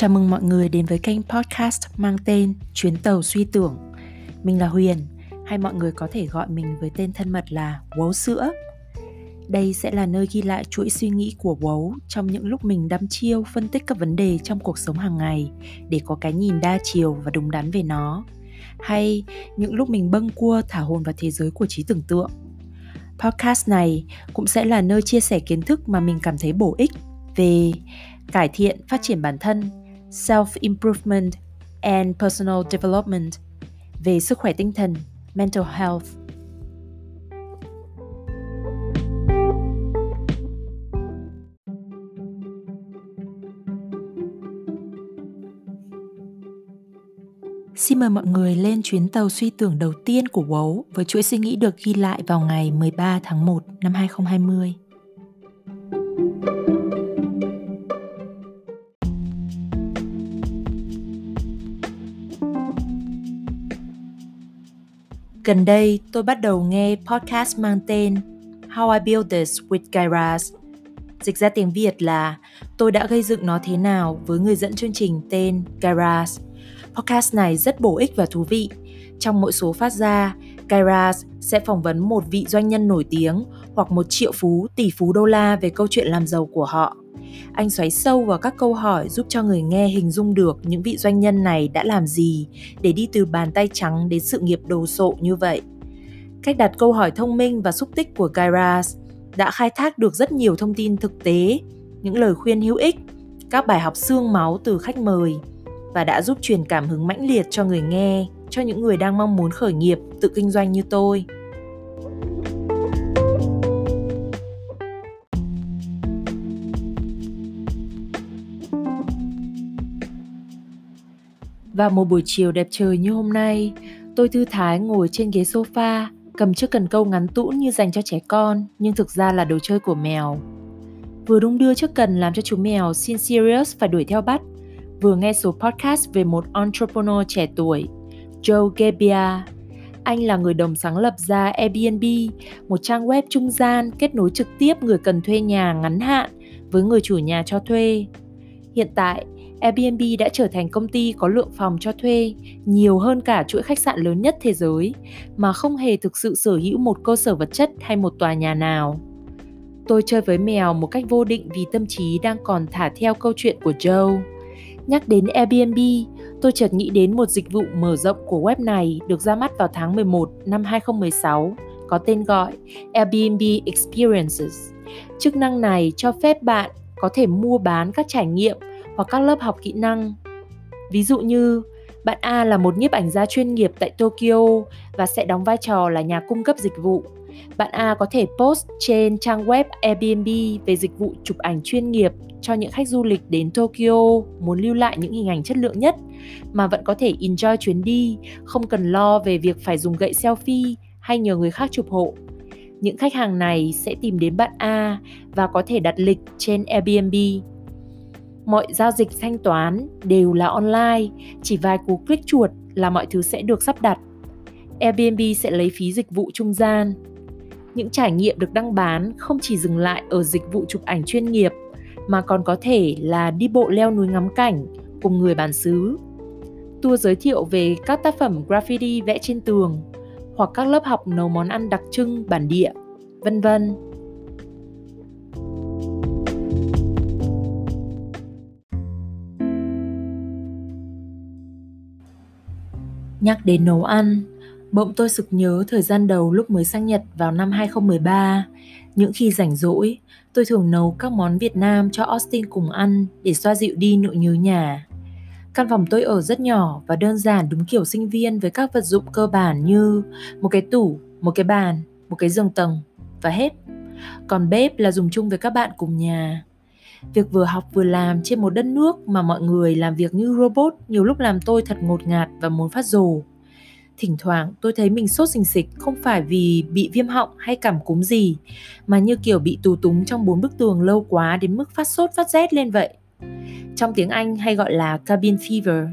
Chào mừng mọi người đến với kênh podcast mang tên Chuyến tàu suy tưởng. Mình là Huyền, hay mọi người có thể gọi mình với tên thân mật là Wấu Sữa. Đây sẽ là nơi ghi lại chuỗi suy nghĩ của Wấu trong những lúc mình đăm chiêu phân tích các vấn đề trong cuộc sống hàng ngày để có cái nhìn đa chiều và đúng đắn về nó. Hay những lúc mình bâng cua thả hồn vào thế giới của trí tưởng tượng. Podcast này cũng sẽ là nơi chia sẻ kiến thức mà mình cảm thấy bổ ích về cải thiện phát triển bản thân self-improvement and personal development về sức khỏe tinh thần, mental health. Xin mời mọi người lên chuyến tàu suy tưởng đầu tiên của Wow với chuỗi suy nghĩ được ghi lại vào ngày 13 tháng 1 năm 2020. Gần đây, tôi bắt đầu nghe podcast mang tên How I Built This with Guy Raz. Dịch ra tiếng Việt là Tôi đã gây dựng nó thế nào với người dẫn chương trình tên Guy Raz. Podcast này rất bổ ích và thú vị. Trong mỗi số phát ra, Guy Raz sẽ phỏng vấn một vị doanh nhân nổi tiếng hoặc một triệu phú, tỷ phú đô la về câu chuyện làm giàu của họ anh xoáy sâu vào các câu hỏi giúp cho người nghe hình dung được những vị doanh nhân này đã làm gì để đi từ bàn tay trắng đến sự nghiệp đồ sộ như vậy. Cách đặt câu hỏi thông minh và xúc tích của Kairas đã khai thác được rất nhiều thông tin thực tế, những lời khuyên hữu ích, các bài học xương máu từ khách mời và đã giúp truyền cảm hứng mãnh liệt cho người nghe, cho những người đang mong muốn khởi nghiệp, tự kinh doanh như tôi. Vào một buổi chiều đẹp trời như hôm nay, tôi thư thái ngồi trên ghế sofa, cầm chiếc cần câu ngắn tũn như dành cho trẻ con, nhưng thực ra là đồ chơi của mèo. Vừa đung đưa chiếc cần làm cho chú mèo xin Serious phải đuổi theo bắt, vừa nghe số podcast về một entrepreneur trẻ tuổi, Joe Gebbia. Anh là người đồng sáng lập ra Airbnb, một trang web trung gian kết nối trực tiếp người cần thuê nhà ngắn hạn với người chủ nhà cho thuê. Hiện tại, Airbnb đã trở thành công ty có lượng phòng cho thuê nhiều hơn cả chuỗi khách sạn lớn nhất thế giới mà không hề thực sự sở hữu một cơ sở vật chất hay một tòa nhà nào. Tôi chơi với mèo một cách vô định vì tâm trí đang còn thả theo câu chuyện của Joe. Nhắc đến Airbnb, tôi chợt nghĩ đến một dịch vụ mở rộng của web này được ra mắt vào tháng 11 năm 2016 có tên gọi Airbnb Experiences. Chức năng này cho phép bạn có thể mua bán các trải nghiệm hoặc các lớp học kỹ năng. Ví dụ như bạn A là một nhiếp ảnh gia chuyên nghiệp tại Tokyo và sẽ đóng vai trò là nhà cung cấp dịch vụ. Bạn A có thể post trên trang web Airbnb về dịch vụ chụp ảnh chuyên nghiệp cho những khách du lịch đến Tokyo muốn lưu lại những hình ảnh chất lượng nhất mà vẫn có thể enjoy chuyến đi, không cần lo về việc phải dùng gậy selfie hay nhờ người khác chụp hộ. Những khách hàng này sẽ tìm đến bạn A và có thể đặt lịch trên Airbnb mọi giao dịch thanh toán đều là online, chỉ vài cú click chuột là mọi thứ sẽ được sắp đặt. Airbnb sẽ lấy phí dịch vụ trung gian. Những trải nghiệm được đăng bán không chỉ dừng lại ở dịch vụ chụp ảnh chuyên nghiệp mà còn có thể là đi bộ leo núi ngắm cảnh cùng người bản xứ. Tour giới thiệu về các tác phẩm graffiti vẽ trên tường hoặc các lớp học nấu món ăn đặc trưng bản địa, vân vân. Nhắc đến nấu ăn, bỗng tôi sực nhớ thời gian đầu lúc mới sang Nhật vào năm 2013. Những khi rảnh rỗi, tôi thường nấu các món Việt Nam cho Austin cùng ăn để xoa dịu đi nỗi nhớ nhà. Căn phòng tôi ở rất nhỏ và đơn giản đúng kiểu sinh viên với các vật dụng cơ bản như một cái tủ, một cái bàn, một cái giường tầng và hết. Còn bếp là dùng chung với các bạn cùng nhà. Việc vừa học vừa làm trên một đất nước mà mọi người làm việc như robot nhiều lúc làm tôi thật ngột ngạt và muốn phát rồ. Thỉnh thoảng tôi thấy mình sốt sình sịch không phải vì bị viêm họng hay cảm cúm gì, mà như kiểu bị tù túng trong bốn bức tường lâu quá đến mức phát sốt phát rét lên vậy. Trong tiếng Anh hay gọi là cabin fever.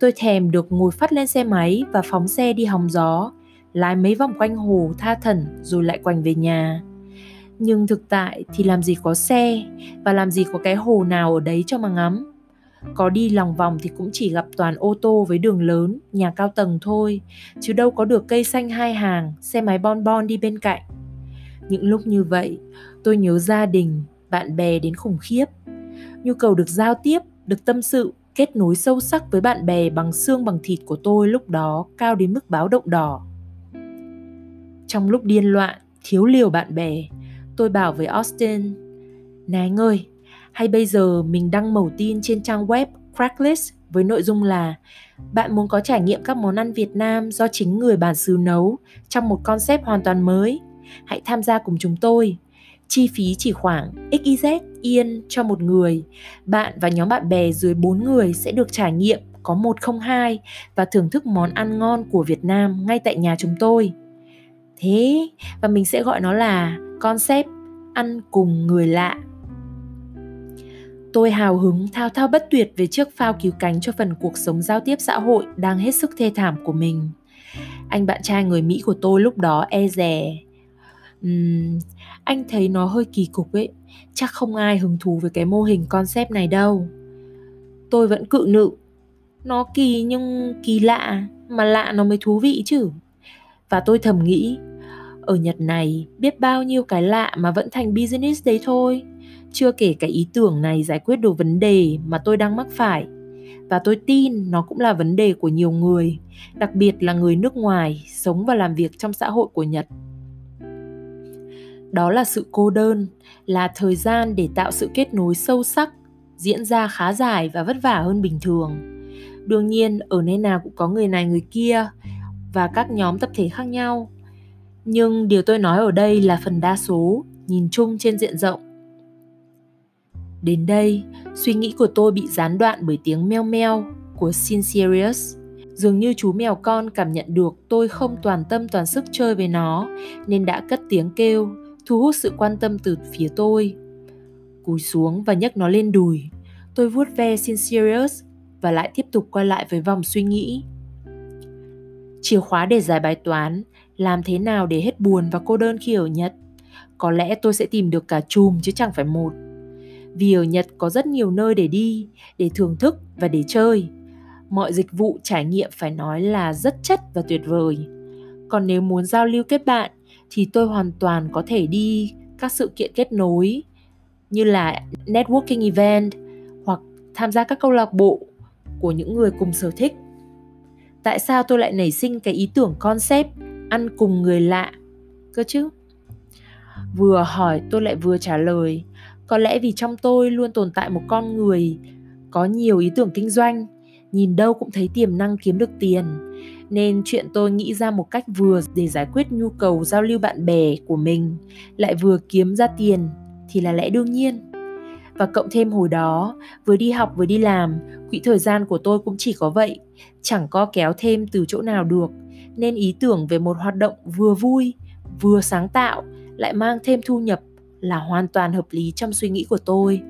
Tôi thèm được ngồi phát lên xe máy và phóng xe đi hóng gió, lái mấy vòng quanh hồ tha thần rồi lại quành về nhà nhưng thực tại thì làm gì có xe và làm gì có cái hồ nào ở đấy cho mà ngắm Có đi lòng vòng thì cũng chỉ gặp toàn ô tô với đường lớn, nhà cao tầng thôi, chứ đâu có được cây xanh hai hàng, xe máy bon bon đi bên cạnh. Những lúc như vậy, tôi nhớ gia đình, bạn bè đến khủng khiếp. Nhu cầu được giao tiếp, được tâm sự, kết nối sâu sắc với bạn bè bằng xương bằng thịt của tôi lúc đó cao đến mức báo động đỏ. Trong lúc điên loạn, thiếu liều bạn bè, tôi bảo với Austin, Này anh ơi, hay bây giờ mình đăng mẩu tin trên trang web cracklist với nội dung là bạn muốn có trải nghiệm các món ăn Việt Nam do chính người bản xứ nấu trong một concept hoàn toàn mới. Hãy tham gia cùng chúng tôi. Chi phí chỉ khoảng XYZ yên cho một người. Bạn và nhóm bạn bè dưới 4 người sẽ được trải nghiệm có 102 và thưởng thức món ăn ngon của Việt Nam ngay tại nhà chúng tôi. Thế và mình sẽ gọi nó là concept ăn cùng người lạ Tôi hào hứng thao thao bất tuyệt về chiếc phao cứu cánh cho phần cuộc sống giao tiếp xã hội đang hết sức thê thảm của mình. Anh bạn trai người Mỹ của tôi lúc đó e rè. Uhm, anh thấy nó hơi kỳ cục ấy, chắc không ai hứng thú với cái mô hình concept này đâu. Tôi vẫn cự nự. Nó kỳ nhưng kỳ lạ, mà lạ nó mới thú vị chứ. Và tôi thầm nghĩ, ở Nhật này, biết bao nhiêu cái lạ mà vẫn thành business đấy thôi. Chưa kể cái ý tưởng này giải quyết được vấn đề mà tôi đang mắc phải. Và tôi tin nó cũng là vấn đề của nhiều người, đặc biệt là người nước ngoài sống và làm việc trong xã hội của nhật. Đó là sự cô đơn, là thời gian để tạo sự kết nối sâu sắc, diễn ra khá dài và vất vả hơn bình thường. Đương nhiên, ở nơi nào cũng có người này người kia và các nhóm tập thể khác nhau nhưng điều tôi nói ở đây là phần đa số nhìn chung trên diện rộng Đến đây, suy nghĩ của tôi bị gián đoạn bởi tiếng meo meo của Sincerius. Dường như chú mèo con cảm nhận được tôi không toàn tâm toàn sức chơi với nó, nên đã cất tiếng kêu, thu hút sự quan tâm từ phía tôi. Cúi xuống và nhấc nó lên đùi. Tôi vuốt ve Sincerius và lại tiếp tục quay lại với vòng suy nghĩ. Chìa khóa để giải bài toán, làm thế nào để hết buồn và cô đơn khi ở Nhật? Có lẽ tôi sẽ tìm được cả chùm chứ chẳng phải một vì ở Nhật có rất nhiều nơi để đi, để thưởng thức và để chơi. Mọi dịch vụ trải nghiệm phải nói là rất chất và tuyệt vời. Còn nếu muốn giao lưu kết bạn thì tôi hoàn toàn có thể đi các sự kiện kết nối như là networking event hoặc tham gia các câu lạc bộ của những người cùng sở thích. Tại sao tôi lại nảy sinh cái ý tưởng concept ăn cùng người lạ, cơ chứ? Vừa hỏi tôi lại vừa trả lời, có lẽ vì trong tôi luôn tồn tại một con người, có nhiều ý tưởng kinh doanh, nhìn đâu cũng thấy tiềm năng kiếm được tiền, nên chuyện tôi nghĩ ra một cách vừa để giải quyết nhu cầu giao lưu bạn bè của mình, lại vừa kiếm ra tiền thì là lẽ đương nhiên và cộng thêm hồi đó, vừa đi học vừa đi làm, quỹ thời gian của tôi cũng chỉ có vậy, chẳng có kéo thêm từ chỗ nào được nên ý tưởng về một hoạt động vừa vui, vừa sáng tạo lại mang thêm thu nhập là hoàn toàn hợp lý trong suy nghĩ của tôi.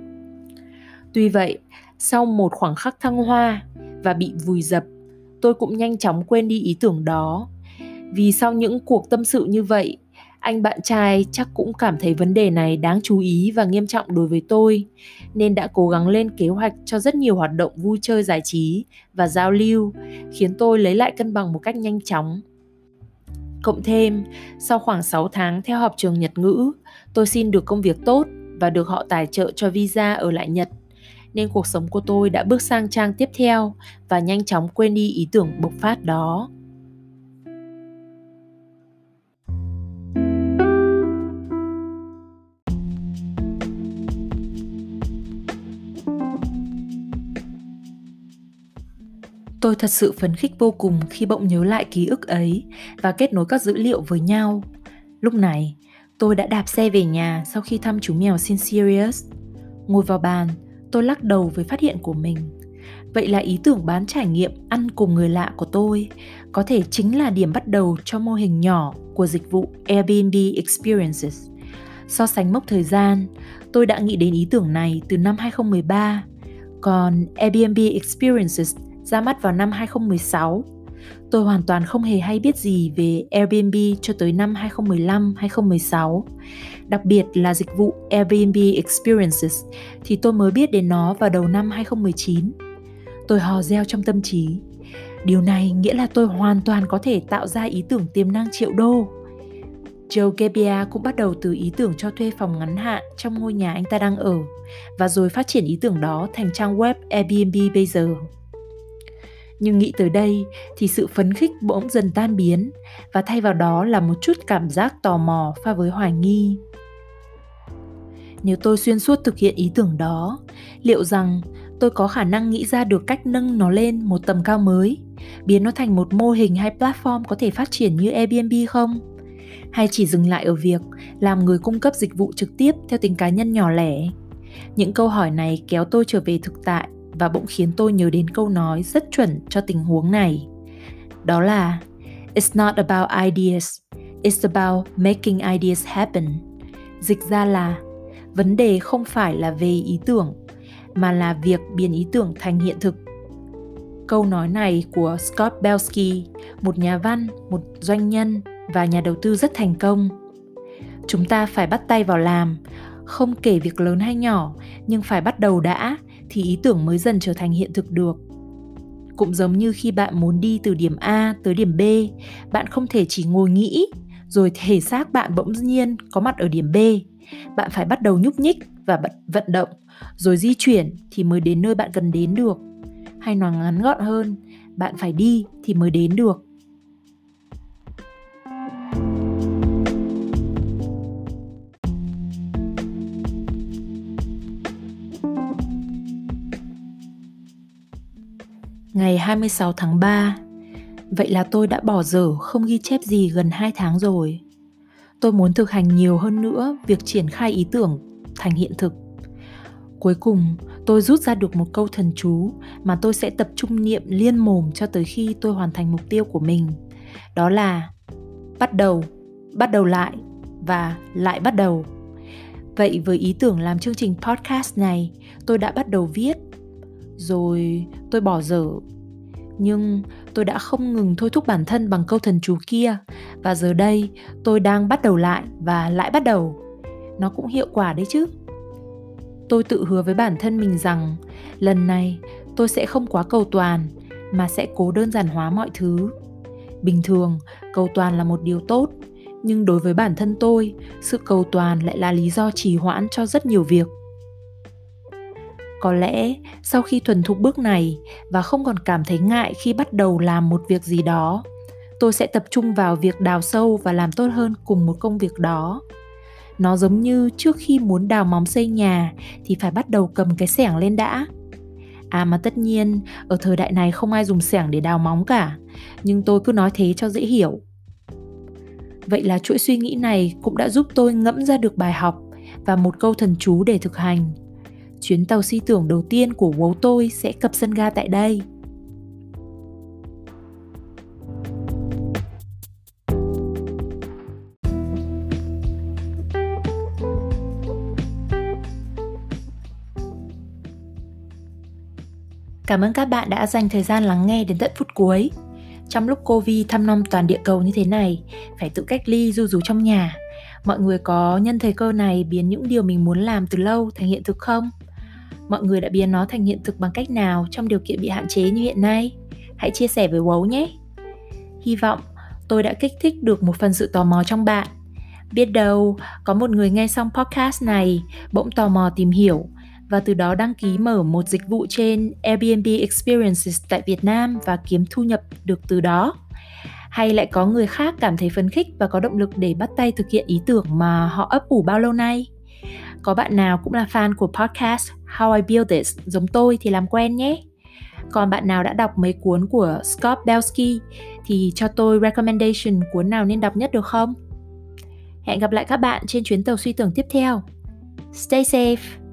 Tuy vậy, sau một khoảng khắc thăng hoa và bị vùi dập, tôi cũng nhanh chóng quên đi ý tưởng đó. Vì sau những cuộc tâm sự như vậy anh bạn trai chắc cũng cảm thấy vấn đề này đáng chú ý và nghiêm trọng đối với tôi nên đã cố gắng lên kế hoạch cho rất nhiều hoạt động vui chơi giải trí và giao lưu khiến tôi lấy lại cân bằng một cách nhanh chóng Cộng thêm, sau khoảng 6 tháng theo học trường Nhật ngữ, tôi xin được công việc tốt và được họ tài trợ cho visa ở lại Nhật. Nên cuộc sống của tôi đã bước sang trang tiếp theo và nhanh chóng quên đi ý tưởng bộc phát đó. Tôi thật sự phấn khích vô cùng khi bỗng nhớ lại ký ức ấy và kết nối các dữ liệu với nhau. Lúc này, tôi đã đạp xe về nhà sau khi thăm chú mèo Sincerius. Ngồi vào bàn, tôi lắc đầu với phát hiện của mình. Vậy là ý tưởng bán trải nghiệm ăn cùng người lạ của tôi có thể chính là điểm bắt đầu cho mô hình nhỏ của dịch vụ Airbnb Experiences. So sánh mốc thời gian, tôi đã nghĩ đến ý tưởng này từ năm 2013, còn Airbnb Experiences ra mắt vào năm 2016. Tôi hoàn toàn không hề hay biết gì về Airbnb cho tới năm 2015-2016. Đặc biệt là dịch vụ Airbnb Experiences thì tôi mới biết đến nó vào đầu năm 2019. Tôi hò reo trong tâm trí. Điều này nghĩa là tôi hoàn toàn có thể tạo ra ý tưởng tiềm năng triệu đô. Joe Gebbia cũng bắt đầu từ ý tưởng cho thuê phòng ngắn hạn trong ngôi nhà anh ta đang ở và rồi phát triển ý tưởng đó thành trang web Airbnb bây giờ. Nhưng nghĩ tới đây thì sự phấn khích bỗng dần tan biến và thay vào đó là một chút cảm giác tò mò pha với hoài nghi. Nếu tôi xuyên suốt thực hiện ý tưởng đó, liệu rằng tôi có khả năng nghĩ ra được cách nâng nó lên một tầm cao mới, biến nó thành một mô hình hay platform có thể phát triển như Airbnb không? Hay chỉ dừng lại ở việc làm người cung cấp dịch vụ trực tiếp theo tính cá nhân nhỏ lẻ? Những câu hỏi này kéo tôi trở về thực tại và bỗng khiến tôi nhớ đến câu nói rất chuẩn cho tình huống này. Đó là It's not about ideas, it's about making ideas happen. Dịch ra là vấn đề không phải là về ý tưởng mà là việc biến ý tưởng thành hiện thực. Câu nói này của Scott Belsky, một nhà văn, một doanh nhân và nhà đầu tư rất thành công. Chúng ta phải bắt tay vào làm, không kể việc lớn hay nhỏ, nhưng phải bắt đầu đã thì ý tưởng mới dần trở thành hiện thực được. Cũng giống như khi bạn muốn đi từ điểm A tới điểm B, bạn không thể chỉ ngồi nghĩ rồi thể xác bạn bỗng nhiên có mặt ở điểm B. Bạn phải bắt đầu nhúc nhích và vận động, rồi di chuyển thì mới đến nơi bạn cần đến được. Hay nói ngắn gọn hơn, bạn phải đi thì mới đến được. Ngày 26 tháng 3 Vậy là tôi đã bỏ dở không ghi chép gì gần 2 tháng rồi. Tôi muốn thực hành nhiều hơn nữa việc triển khai ý tưởng thành hiện thực. Cuối cùng, tôi rút ra được một câu thần chú mà tôi sẽ tập trung niệm liên mồm cho tới khi tôi hoàn thành mục tiêu của mình. Đó là bắt đầu, bắt đầu lại và lại bắt đầu. Vậy với ý tưởng làm chương trình podcast này, tôi đã bắt đầu viết rồi tôi bỏ dở. Nhưng tôi đã không ngừng thôi thúc bản thân bằng câu thần chú kia. Và giờ đây tôi đang bắt đầu lại và lại bắt đầu. Nó cũng hiệu quả đấy chứ. Tôi tự hứa với bản thân mình rằng lần này tôi sẽ không quá cầu toàn, mà sẽ cố đơn giản hóa mọi thứ. Bình thường, cầu toàn là một điều tốt, nhưng đối với bản thân tôi, sự cầu toàn lại là lý do trì hoãn cho rất nhiều việc có lẽ sau khi thuần thục bước này và không còn cảm thấy ngại khi bắt đầu làm một việc gì đó, tôi sẽ tập trung vào việc đào sâu và làm tốt hơn cùng một công việc đó. Nó giống như trước khi muốn đào móng xây nhà thì phải bắt đầu cầm cái xẻng lên đã. À mà tất nhiên, ở thời đại này không ai dùng xẻng để đào móng cả, nhưng tôi cứ nói thế cho dễ hiểu. Vậy là chuỗi suy nghĩ này cũng đã giúp tôi ngẫm ra được bài học và một câu thần chú để thực hành chuyến tàu si tưởng đầu tiên của Wow tôi sẽ cập sân ga tại đây. Cảm ơn các bạn đã dành thời gian lắng nghe đến tận phút cuối. Trong lúc Covid thăm nom toàn địa cầu như thế này, phải tự cách ly du rú trong nhà. Mọi người có nhân thời cơ này biến những điều mình muốn làm từ lâu thành hiện thực không? Mọi người đã biến nó thành hiện thực bằng cách nào trong điều kiện bị hạn chế như hiện nay hãy chia sẻ với Wow nhé hy vọng tôi đã kích thích được một phần sự tò mò trong bạn biết đâu, có một người nghe xong podcast này bỗng tò mò tìm hiểu và từ đó đăng ký mở một dịch vụ trên Airbnb Experiences tại Việt Nam và kiếm thu nhập được từ đó. Hay lại có người khác cảm thấy phấn khích và có động lực để bắt tay thực hiện ý tưởng mà họ ấp ủ bao lâu nay. Có bạn nào cũng là fan của podcast How I Build This giống tôi thì làm quen nhé. Còn bạn nào đã đọc mấy cuốn của Scott Belsky thì cho tôi recommendation cuốn nào nên đọc nhất được không? Hẹn gặp lại các bạn trên chuyến tàu suy tưởng tiếp theo. Stay safe!